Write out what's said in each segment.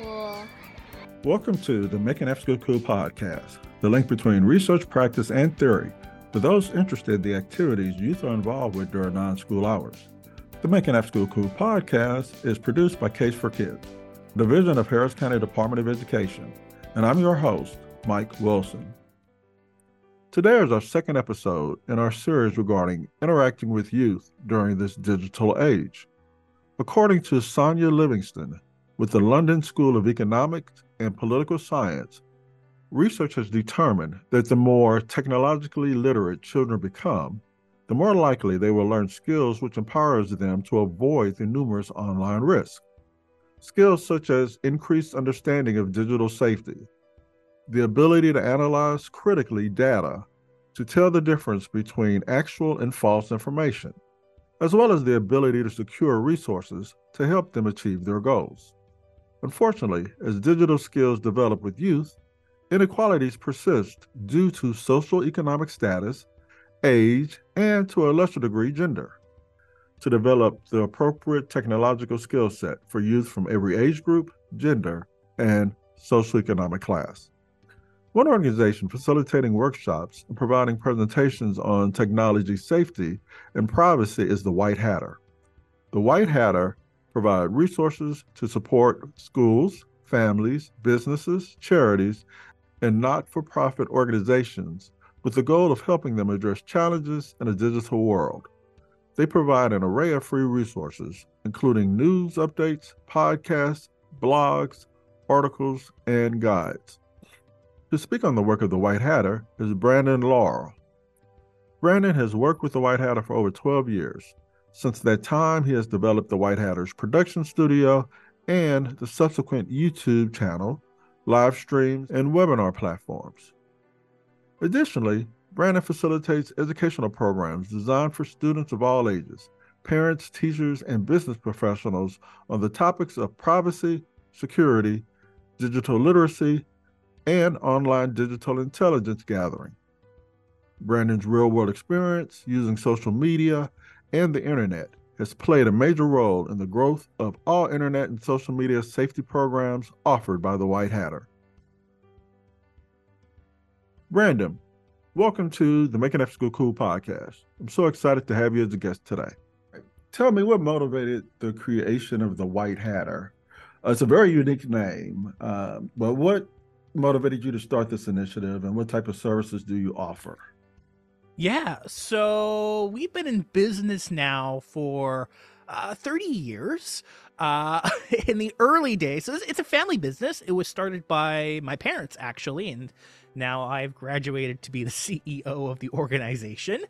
Cool. Welcome to the Making After School Cool podcast, the link between research, practice, and theory for those interested in the activities youth are involved with during non school hours. The Making After School Cool podcast is produced by Case for Kids, division of Harris County Department of Education, and I'm your host, Mike Wilson. Today is our second episode in our series regarding interacting with youth during this digital age. According to Sonia Livingstone with the London School of Economics and Political Science, research has determined that the more technologically literate children become, the more likely they will learn skills which empowers them to avoid the numerous online risks. Skills such as increased understanding of digital safety, the ability to analyze critically data to tell the difference between actual and false information, as well as the ability to secure resources to help them achieve their goals. Unfortunately, as digital skills develop with youth, inequalities persist due to social economic status, age, and to a lesser degree, gender. To develop the appropriate technological skill set for youth from every age group, gender, and socioeconomic class. One organization facilitating workshops and providing presentations on technology safety and privacy is the White Hatter. The White Hatter provide resources to support schools, families, businesses, charities, and not for profit organizations with the goal of helping them address challenges in a digital world. They provide an array of free resources, including news updates, podcasts, blogs, articles, and guides. To speak on the work of the White Hatter is Brandon Laur. Brandon has worked with the White Hatter for over 12 years. Since that time, he has developed the White Hatter's production studio and the subsequent YouTube channel, live streams, and webinar platforms. Additionally, Brandon facilitates educational programs designed for students of all ages, parents, teachers, and business professionals on the topics of privacy, security, digital literacy, and online digital intelligence gathering. Brandon's real world experience using social media and the internet has played a major role in the growth of all internet and social media safety programs offered by the White Hatter. Brandon, welcome to the Making After School Cool podcast. I'm so excited to have you as a guest today. Tell me what motivated the creation of the White Hatter. Uh, it's a very unique name, uh, but what motivated you to start this initiative and what type of services do you offer? Yeah, so we've been in business now for uh, 30 years. Uh, in the early days, so it's a family business. It was started by my parents, actually, and now I've graduated to be the CEO of the organization.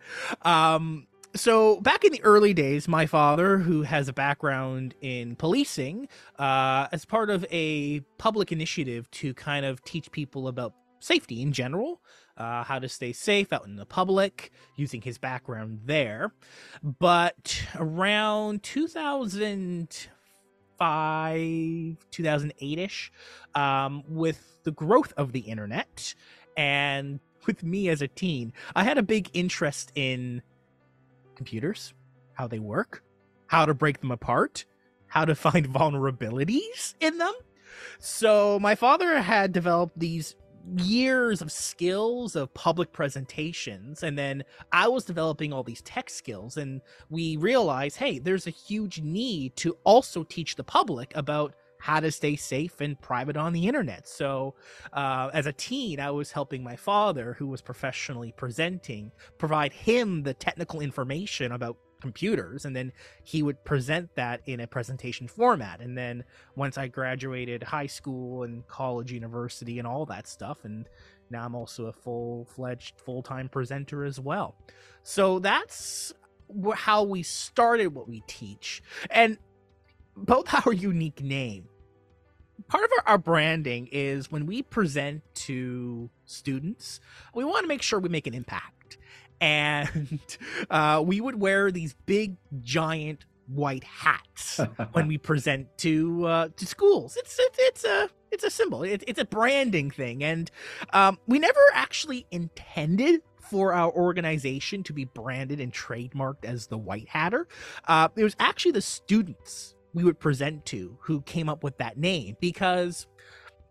Um, so back in the early days, my father, who has a background in policing, uh, as part of a public initiative to kind of teach people about safety in general, uh, how to stay safe out in the public, using his background there. But around 2005, 2008 ish, um, with the growth of the internet and with me as a teen, I had a big interest in computers, how they work, how to break them apart, how to find vulnerabilities in them. So my father had developed these years of skills of public presentations and then i was developing all these tech skills and we realized hey there's a huge need to also teach the public about how to stay safe and private on the internet. So, uh, as a teen, I was helping my father, who was professionally presenting, provide him the technical information about computers and then he would present that in a presentation format. And then once i graduated high school and college university and all that stuff and now i'm also a full-fledged full-time presenter as well. So that's how we started what we teach. And both our unique name part of our, our, branding is when we present to students, we want to make sure we make an impact. And uh, we would wear these big, giant white hats when we present to uh, to schools. It's it's, it's a it's a symbol. It, it's a branding thing, and um, we never actually intended for our organization to be branded and trademarked as the White Hatter. Uh, it was actually the students we would present to who came up with that name because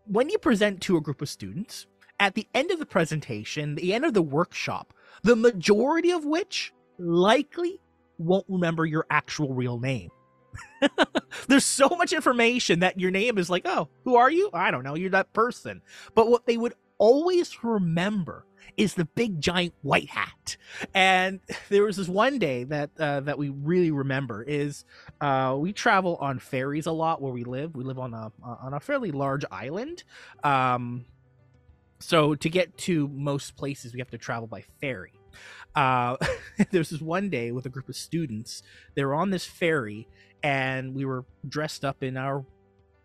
when you present to a group of students, at the end of the presentation, the end of the workshop, the majority of which likely won't remember your actual real name. There's so much information that your name is like, oh, who are you? I don't know. You're that person. But what they would always remember is the big giant white hat. And there was this one day that uh, that we really remember is uh, we travel on ferries a lot where we live. We live on a on a fairly large island. Um, so to get to most places, we have to travel by ferry. Uh, there's this one day with a group of students. They were on this ferry, and we were dressed up in our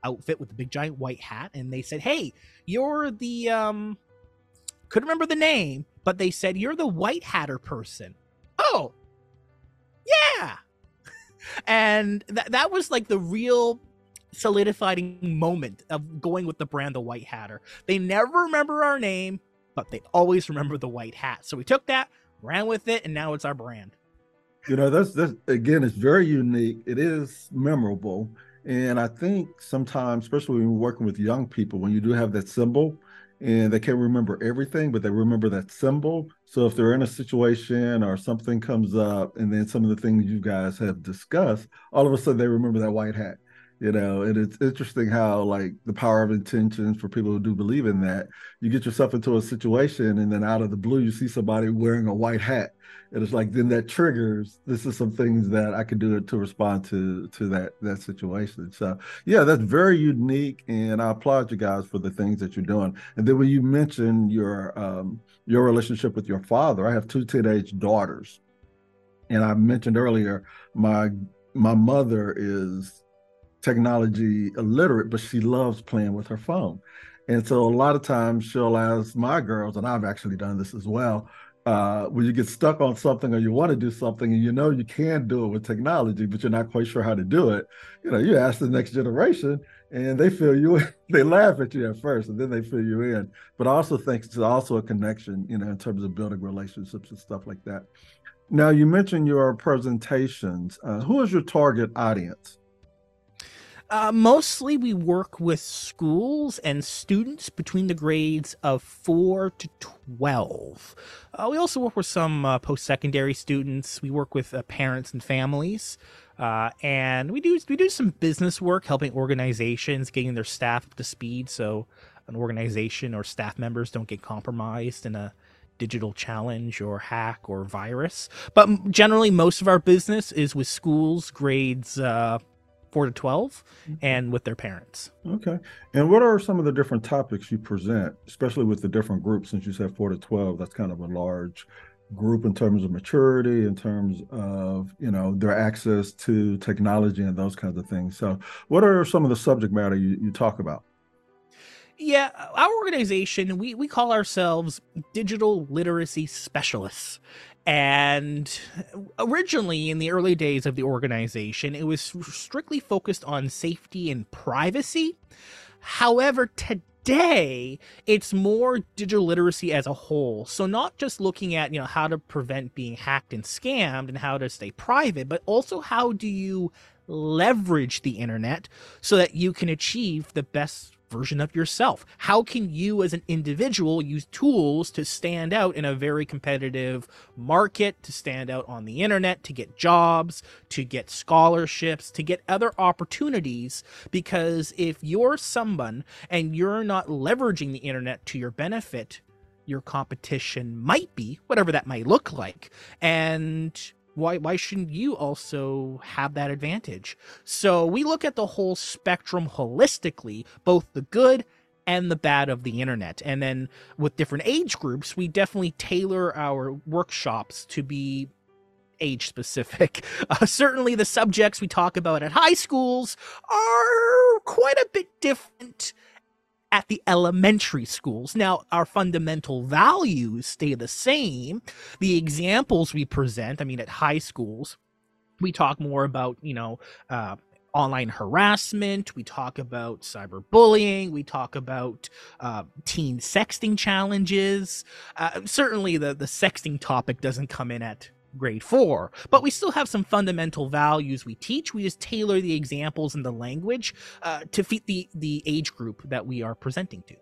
outfit with the big giant white hat. And they said, "Hey, you're the um, couldn't remember the name, but they said you're the white hatter person." Oh, yeah. and that that was like the real solidifying moment of going with the brand the white hatter. They never remember our name but they always remember the white hat. So we took that ran with it and now it's our brand. You know that's that's again it's very unique. It is memorable. And i think sometimes especially when you're working with young people when you do have that symbol and they can't remember everything, but they remember that symbol. So if they're in a situation or something comes up, and then some of the things you guys have discussed, all of a sudden they remember that white hat you know and it's interesting how like the power of intentions for people who do believe in that you get yourself into a situation and then out of the blue you see somebody wearing a white hat and it's like then that triggers this is some things that i can do to respond to to that that situation. So yeah that's very unique and i applaud you guys for the things that you're doing. And then when you mentioned your um your relationship with your father i have two teenage daughters. And i mentioned earlier my my mother is technology illiterate, but she loves playing with her phone. And so a lot of times she'll ask my girls, and I've actually done this as well, uh, when you get stuck on something or you want to do something and you know you can do it with technology, but you're not quite sure how to do it, you know, you ask the next generation and they fill you they laugh at you at first and then they fill you in. But also thanks to also a connection, you know, in terms of building relationships and stuff like that. Now you mentioned your presentations. Uh, who is your target audience? Uh, mostly, we work with schools and students between the grades of four to twelve. Uh, we also work with some uh, post-secondary students. We work with uh, parents and families, uh, and we do we do some business work, helping organizations getting their staff up to speed, so an organization or staff members don't get compromised in a digital challenge or hack or virus. But generally, most of our business is with schools, grades uh, four to 12 mm-hmm. and with their parents. Okay. And what are some of the different topics you present, especially with the different groups? Since you said four to 12, that's kind of a large group in terms of maturity, in terms of, you know, their access to technology and those kinds of things. So, what are some of the subject matter you, you talk about? Yeah, our organization, we, we call ourselves digital literacy specialists. And originally, in the early days of the organization, it was strictly focused on safety and privacy. However, today it's more digital literacy as a whole. So not just looking at, you know, how to prevent being hacked and scammed and how to stay private, but also how do you leverage the internet so that you can achieve the best version of yourself? How can you as an individual use tools to stand out in a very competitive market, to stand out on the internet, to get jobs, to get scholarships, to get other opportunities? Because if you're someone and you're not leveraging the internet to your benefit, your competition might be, whatever that might look like. And why why shouldn't you also have that advantage? So we look at the whole spectrum holistically, both the good and the bad of the internet. And then with different age groups, we definitely tailor our workshops to be age specific. Uh, certainly, the subjects we talk about at high schools are quite a bit different at the elementary schools. Now, our fundamental values stay the same. The examples we present, I mean, at high schools, we talk more about, you know, uh, online harassment. We talk about cyberbullying. We talk about uh, teen sexting challenges. Uh, certainly, the the sexting topic doesn't come in at grade four, but we still have some fundamental values we teach. We just tailor the examples and the language uh, to fit the the age group that we are presenting to.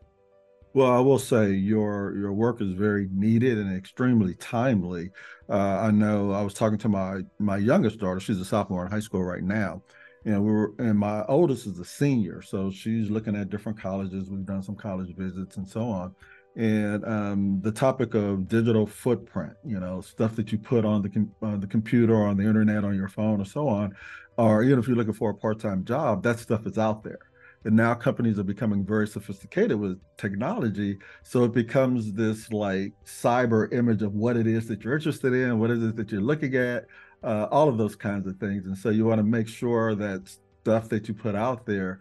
Well, I will say your your work is very needed and extremely timely. Uh, I know I was talking to my my youngest daughter; she's a sophomore in high school right now, and we were and my oldest is a senior, so she's looking at different colleges. We've done some college visits and so on and um, the topic of digital footprint, you know, stuff that you put on the com- on the computer on the internet on your phone or so on, or even if you're looking for a part-time job, that stuff is out there. And now companies are becoming very sophisticated with technology, so it becomes this like cyber image of what it is that you're interested in, what is it that you're looking at, uh, all of those kinds of things. And so you want to make sure that stuff that you put out there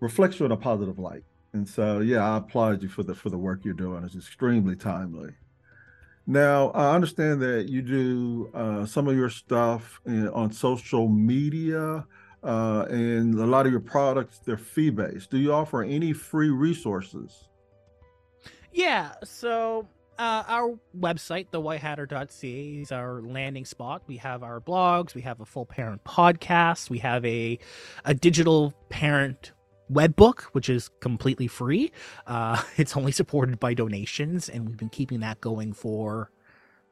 reflects you in a positive light. And so, yeah, I applaud you for the for the work you're doing. It's extremely timely. Now, I understand that you do uh, some of your stuff in, on social media, uh, and a lot of your products they're fee based. Do you offer any free resources? Yeah. So uh, our website, thewhitehatter.ca, is our landing spot. We have our blogs, we have a full parent podcast, we have a a digital parent webbook, which is completely free. Uh, it's only supported by donations, and we've been keeping that going for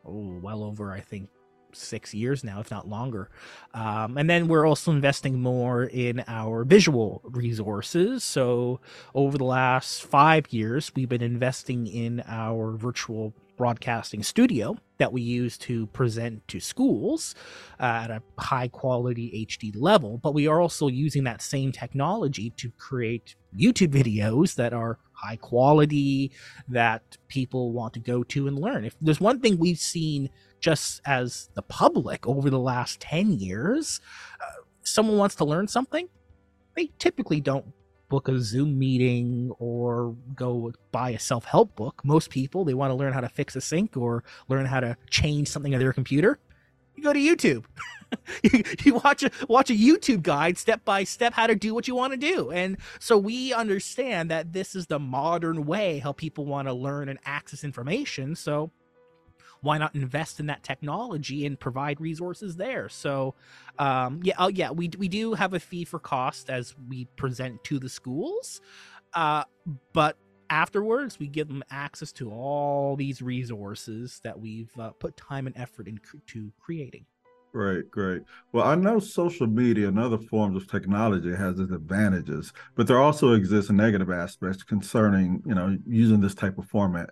oh, well over, I think, six years now, if not longer. Um, and then we're also investing more in our visual resources. So over the last five years, we've been investing in our virtual broadcasting studio that we use to present to schools uh, at a high quality HD level. But we are also using that same technology to create YouTube videos that are high quality that people want to go to and learn. If there's one thing we've seen just as the public over the last 10 years, uh, someone wants to learn something, they typically don't book a Zoom meeting or go buy a self help book. Most people, they want to learn how to fix a sink or learn how to change something on their computer. You go to YouTube. you, you watch a watch a YouTube guide step by step how to do what you want to do. And so we understand that this is the modern way how people want to learn and access information. So why not invest in that technology and provide resources there? So, um, yeah, oh, yeah, we we do have a fee for cost as we present to the schools, uh, but afterwards we give them access to all these resources that we've uh, put time and effort into creating. Great, great. Well, I know social media and other forms of technology has its advantages, but there also exists negative aspects concerning, you know, using this type of format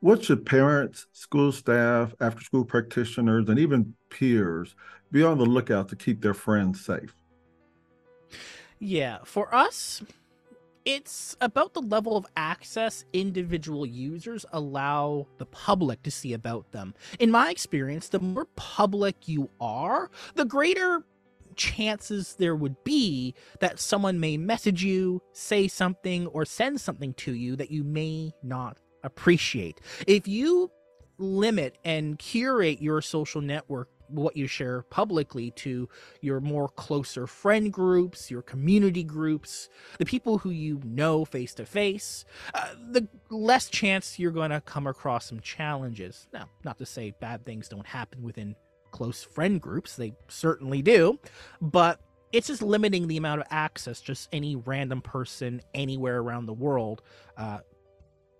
what should parents, school staff, after school practitioners, and even peers be on the lookout to keep their friends safe? Yeah, for us, it's about the level of access individual users allow the public to see about them. In my experience, the more public you are, the greater chances there would be that someone may message you, say something, or send something to you that you may not appreciate. If you limit and curate your social network what you share publicly to your more closer friend groups, your community groups, the people who you know face to face, the less chance you're going to come across some challenges. Now, not to say bad things don't happen within close friend groups, they certainly do, but it's just limiting the amount of access just any random person anywhere around the world uh,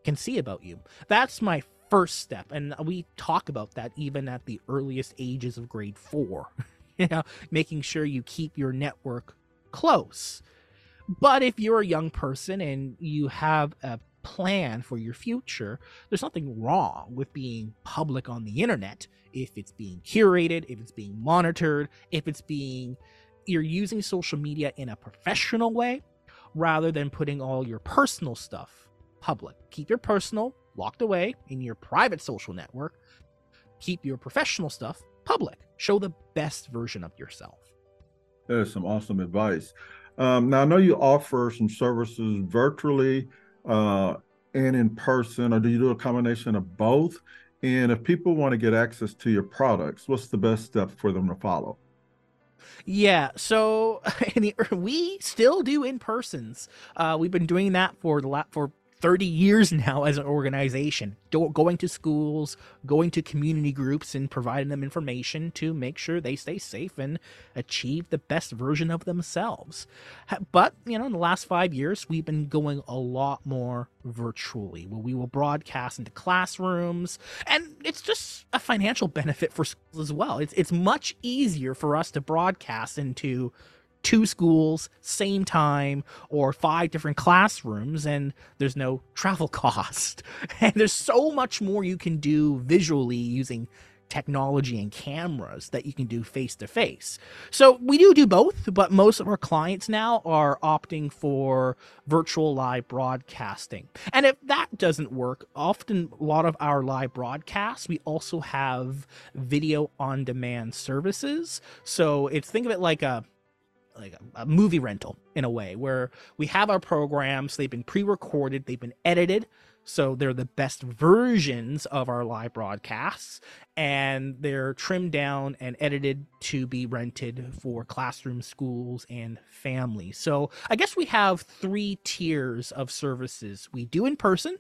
can see about you. That's my first step. And we talk about that even at the earliest ages of grade four. you know, making sure you keep your network close. But if you're a young person and you have a plan for your future, there's nothing wrong with being public on the internet if it's being curated, if it's being monitored, if it's being you're using social media in a professional way rather than putting all your personal stuff public. Keep your personal locked away in your private social network. Keep your professional stuff public. Show the best version of yourself. That is some awesome advice. Um, now, I know you offer some services virtually uh, and in person, or do you do a combination of both? And if people want to get access to your products, what's the best step for them to follow? Yeah, so the, we still do in persons. Uh, we've been doing that for the la- for 30 years now as an organization, going to schools, going to community groups, and providing them information to make sure they stay safe and achieve the best version of themselves. But, you know, in the last five years, we've been going a lot more virtually, where we will broadcast into classrooms, and it's just a financial benefit for schools as well. It's, it's much easier for us to broadcast into two schools, same time, or five different classrooms, and there's no travel cost. And there's so much more you can do visually using technology and cameras that you can do face to face. So we do do both, but most of our clients now are opting for virtual live broadcasting. And if that doesn't work, often a lot of our live broadcasts, we also have video on demand services. So it's think of it like a like a, movie rental in a way where we have our programs they've been pre-recorded they've been edited so they're the best versions of our live broadcasts and they're trimmed down and edited to be rented for classroom schools and families so i guess we have three tiers of services. We do in person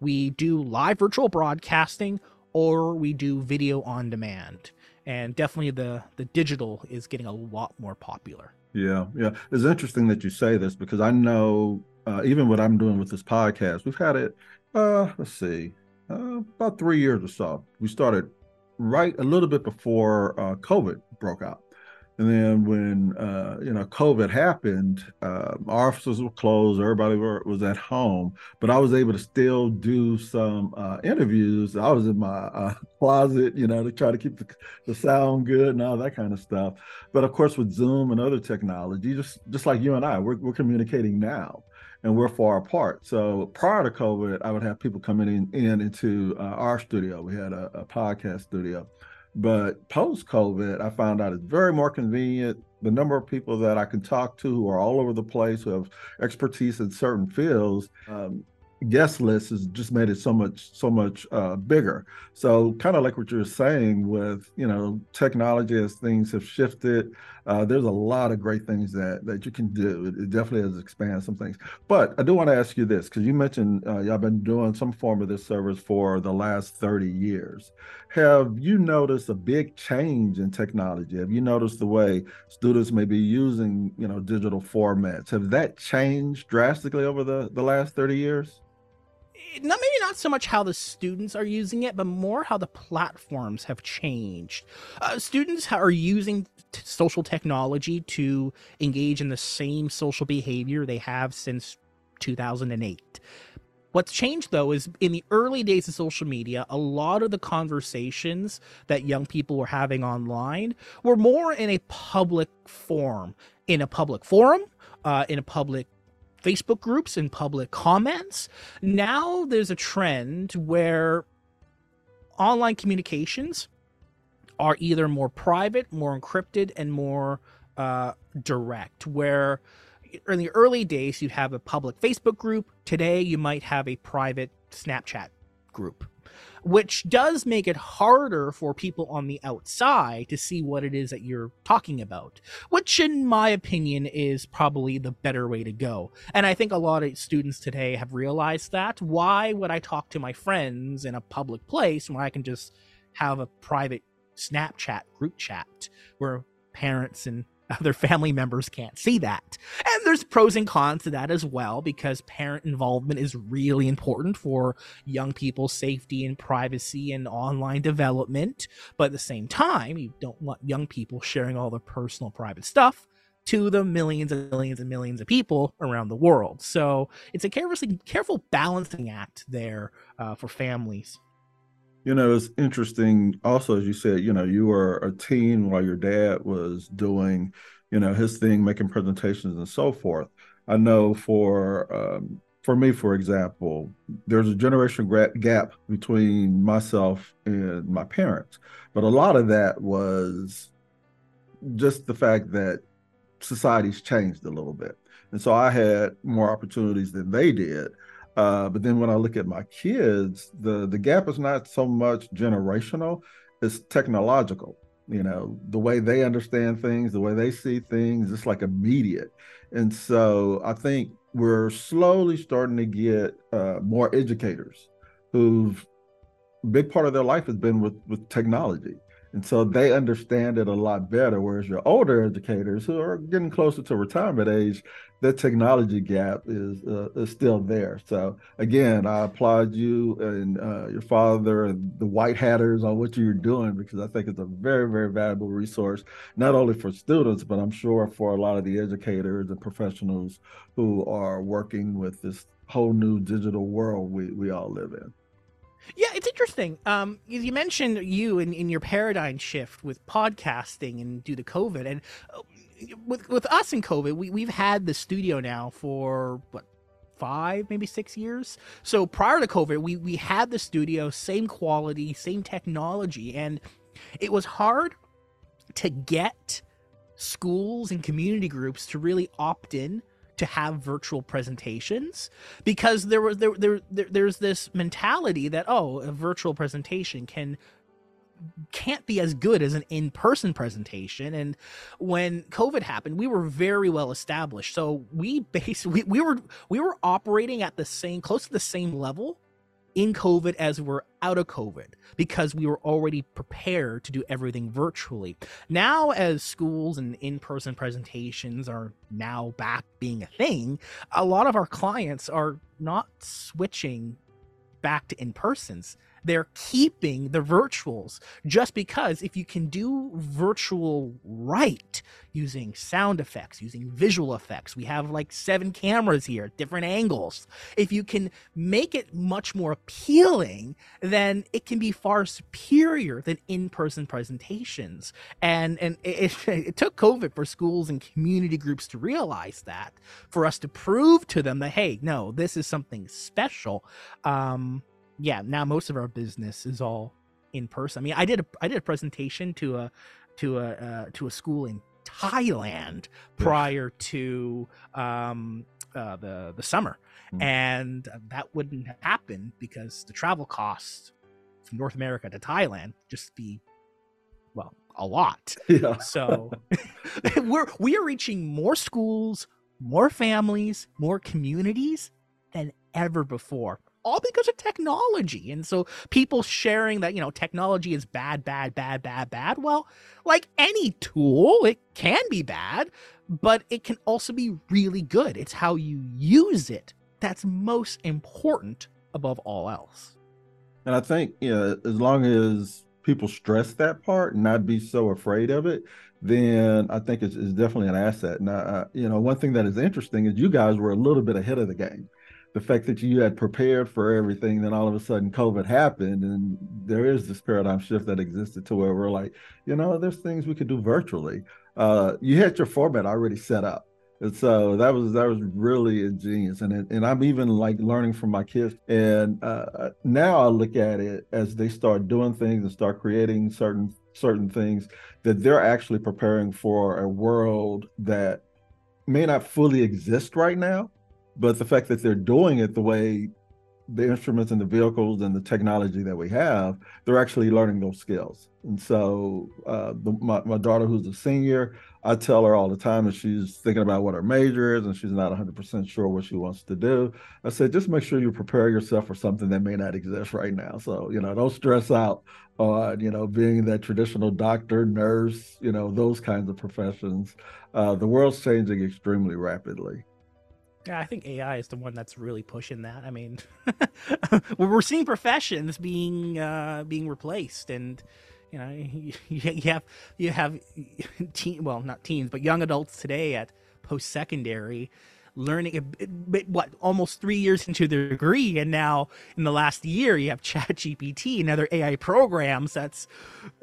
we do live virtual broadcasting or we do video on demand. And definitely the the digital is getting a lot more popular yeah, yeah. It's interesting that you say this because I know uh, even what I'm doing with this podcast, we've had it. Uh, let's see, uh, about three years or so. We started right a little bit before uh, COVID broke out, and then when uh, you know COVID happened, uh, our offices were closed. Everybody were, was at home, but I was able to still do some uh, interviews. I was in my uh, closet, you know, to try to keep the, the sound good and all that kind of stuff. But of course, with Zoom and other technology, just just like you and I, we're, we're communicating now and we're far apart. So prior to COVID, I would have people coming in, in into uh, our studio. We had a, a podcast studio but post COVID, I found out it's very more convenient. The number of people that I can talk to who are all over the place, who have expertise in certain fields, um, guest list has just made it so much so much uh, bigger. So kind of like what you're saying with you know technology as things have shifted, uh, there's a lot of great things that that you can do. It, it definitely has expanded some things. But I do want to ask you this because you mentioned uh, y'all been doing some form of this service for the last 30 years. Have you noticed a big change in technology? Have you noticed the way students may be using you know digital formats? Have that changed drastically over the the last 30 years? Not maybe not so much how the students are using it, but more how the platforms have changed. Uh, students are using t- social technology to engage in the same social behavior they have since 2008. What's changed though is in the early days of social media, a lot of the conversations that young people were having online were more in a public form, in a public forum, uh, in a public Facebook groups and public comments. Now there's a trend where online communications are either more private, more encrypted, and more uh, direct. Where in the early days, you'd have a public Facebook group. Today, you might have a private Snapchat group which does make it harder for people on the outside to see what it is that you're talking about, which, in my opinion, is probably the better way to go. And I think a lot of students today have realized that. Why would I talk to my friends in a public place when I can just have a private Snapchat group chat where parents and other family members can't see that. And there's pros and cons to that as well because parent involvement is really important for young people's safety and privacy and online development. But at the same time, you don't want young people sharing all their personal private stuff to the millions and millions and millions of people around the world. So it's a careful, careful balancing act there uh, for families. You know, it's interesting. Also, as you said, you know, you were a teen while your dad was doing, you know, his thing, making presentations and so forth. I know for um, for me, for example, there's a generation gap between myself and my parents, but a lot of that was just the fact that society's changed a little bit, and so I had more opportunities than they did. Uh, but then when I look at my kids, the the gap is not so much generational; it's technological. You know, the way they understand things, the way they see things, it's like immediate. And so I think we're slowly starting to get uh, more educators who've big part of their life has been with with technology and so they understand it a lot better whereas your older educators who are getting closer to retirement age the technology gap is uh, is still there. So again i applaud you and uh, your father and the white hatters on what you're doing because i think it's a very very valuable resource not only for students but i'm sure for a lot of the educators and professionals who are working with this whole new digital world we, we all live in yeah, it's interesting. Um, you mentioned you in, in your paradigm shift with podcasting and due to COVID, and uh, with with us in COVID, we we've had the studio now for what five, maybe six years. So prior to COVID, we we had the studio, same quality, same technology, and it was hard to get schools and community groups to really opt in to have virtual presentations because there was there, there, there there's this mentality that oh a virtual presentation can can't be as good as an in-person presentation. And when covid happened we were very well established. So we basically we, we were we were operating at the same close to the same level in COVID as we're out of COVID because we were already prepared to do everything virtually. Now, as schools and in person presentations are now back being a thing, a lot of our clients are not switching back to in persons they're keeping the virtuals just because if you can do virtual right using sound effects, using visual effects, we have like seven cameras here, different angles. If you can make it much more appealing, then it can be far superior than in-person presentations. And and it, it, took COVID for schools and community groups to realize that, for us to prove to them that hey, no, this is something special. Um, yeah, now most of our business is all in person. I mean, I did a I did a presentation to a to a uh, to a school in Thailand prior to um, uh, the the summer, mm. and that wouldn't happen because the travel costs from North America to Thailand just be well a lot. Yeah. so we're we are reaching more schools, more families, more communities than ever before all because of technology. And so people sharing that, you know, technology is bad, bad, bad, bad, bad. Well, like any tool, it can be bad, but it can also be really good. It's how you use it that's most important above all else. And I think, you know, as long as people stress that part and not be so afraid of it, then I think it's, it's definitely an asset. Now, uh, you know, one thing that is interesting is you guys were a little bit ahead of the game the fact that you had prepared for everything, then all of a sudden COVID happened, and there is this paradigm shift that existed to where we're like, you know, there's things we could do virtually. Uh, you had your format already set up, and so that was that was really ingenious. And it, and I'm even like learning from my kids, and uh, now I look at it as they start doing things and start creating certain certain things that they're actually preparing for a world that may not fully exist right now but the fact that they're doing it the way the instruments and the vehicles and the technology that we have, they're actually learning those skills. And so, uh, the, my, my daughter, who's a senior, I tell her all the time that she's thinking about what her major is and she's not 100% sure what she wants to do. I said, just make sure you prepare yourself for something that may not exist right now. So, you know, don't stress out on, you know, being that traditional doctor, nurse, you know, those kinds of professions. Uh, the world's changing extremely rapidly. Yeah, I think AI is the one that's really pushing that. I mean, we're seeing professions being uh, being replaced, and you know, you, have you have teen, well, not teens, but young adults today at post secondary learning what almost three years into their degree and now in the last year you have chat gpt and other ai programs that's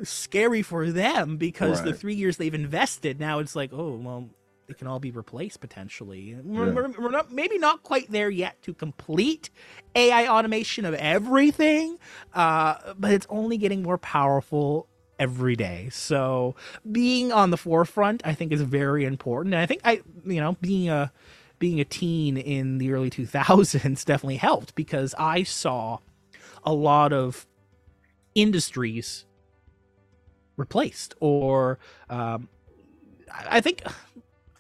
scary for them because right. the three years they've invested now it's like oh well it can all be replaced potentially. We're, yeah. we're, we're, not maybe not quite there yet to complete AI automation of everything, uh, but it's only getting more powerful every day. So being on the forefront, I think, is very important. And I think I, you know, being a being a teen in the early 2000s definitely helped because I saw a lot of industries replaced or um, I think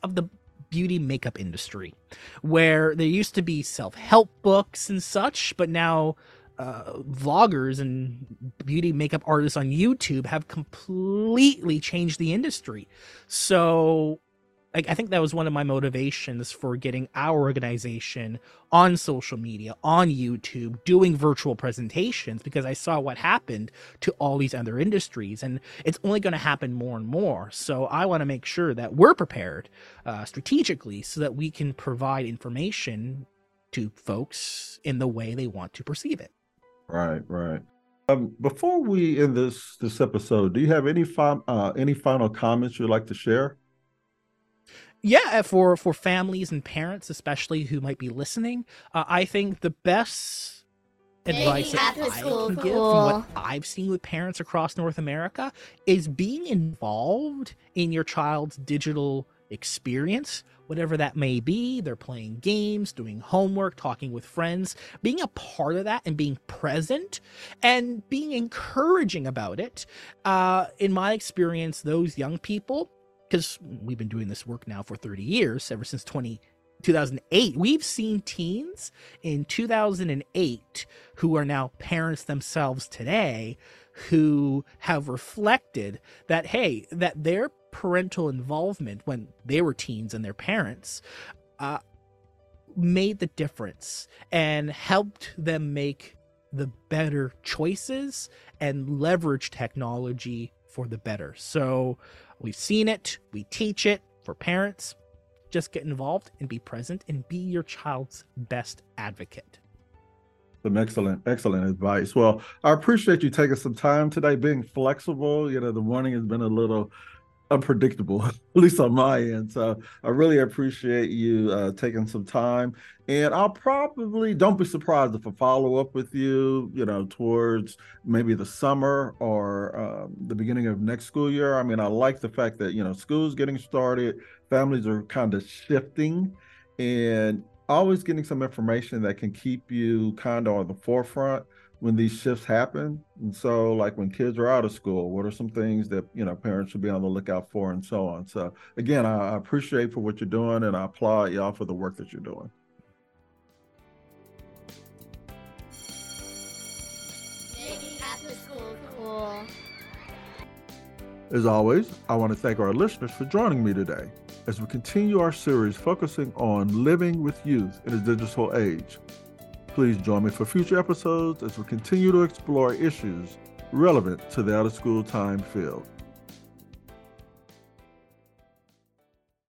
of the beauty makeup industry, where there used to be self help books and such, but now uh, vloggers and beauty makeup artists on YouTube have completely changed the industry. So like I think that was one of my motivations for getting our organization on social media, on YouTube, doing virtual presentations because I saw what happened to all these other industries, and it's only going to happen more and more. So I want to make sure that we're prepared uh, strategically so that we can provide information to folks in the way they want to perceive it. Right, right. Um, before we end this this episode, do you have any fi- uh, any final comments you'd like to share? Yeah for for families and parents especially who might be listening uh, i think the best advice that I can give from what I've seen with parents across North America is being involved in your child's digital experience, whatever that may be. They're playing games, doing homework, talking with friends, being a part of that and being present and being encouraging about it. Uh, in my experience, those young people because we've been doing this work now for 30 years, ever since 20, 2008. We've seen teens in 2008 who are now parents themselves today who have reflected that, hey, that their parental involvement when they were teens and their parents uh, made the difference and helped them make the better choices and leverage technology for the better. So We've seen it, we teach it for parents. Just get involved and be present and be your child's best advocate. Some excellent, excellent advice. Well, I appreciate you taking some time today, being flexible. You know, the morning has been a little unpredictable, at least on my end. So I really appreciate you uh, taking some time. And I'll probably don't be surprised if I follow up with you, you know, towards maybe the summer or um, the beginning of next school year. I mean, I like the fact that you know school's getting started, families are kind of shifting, and always getting some information that can keep you kind of on the forefront when these shifts happen. And so, like when kids are out of school, what are some things that you know parents should be on the lookout for, and so on. So, again, I, appreciate for what you're doing, and I applaud y'all for the work that you're doing. As always, I want to thank our listeners for joining me today as we continue our series focusing on living with youth in a digital age. Please join me for future episodes as we continue to explore issues relevant to the out of school time field.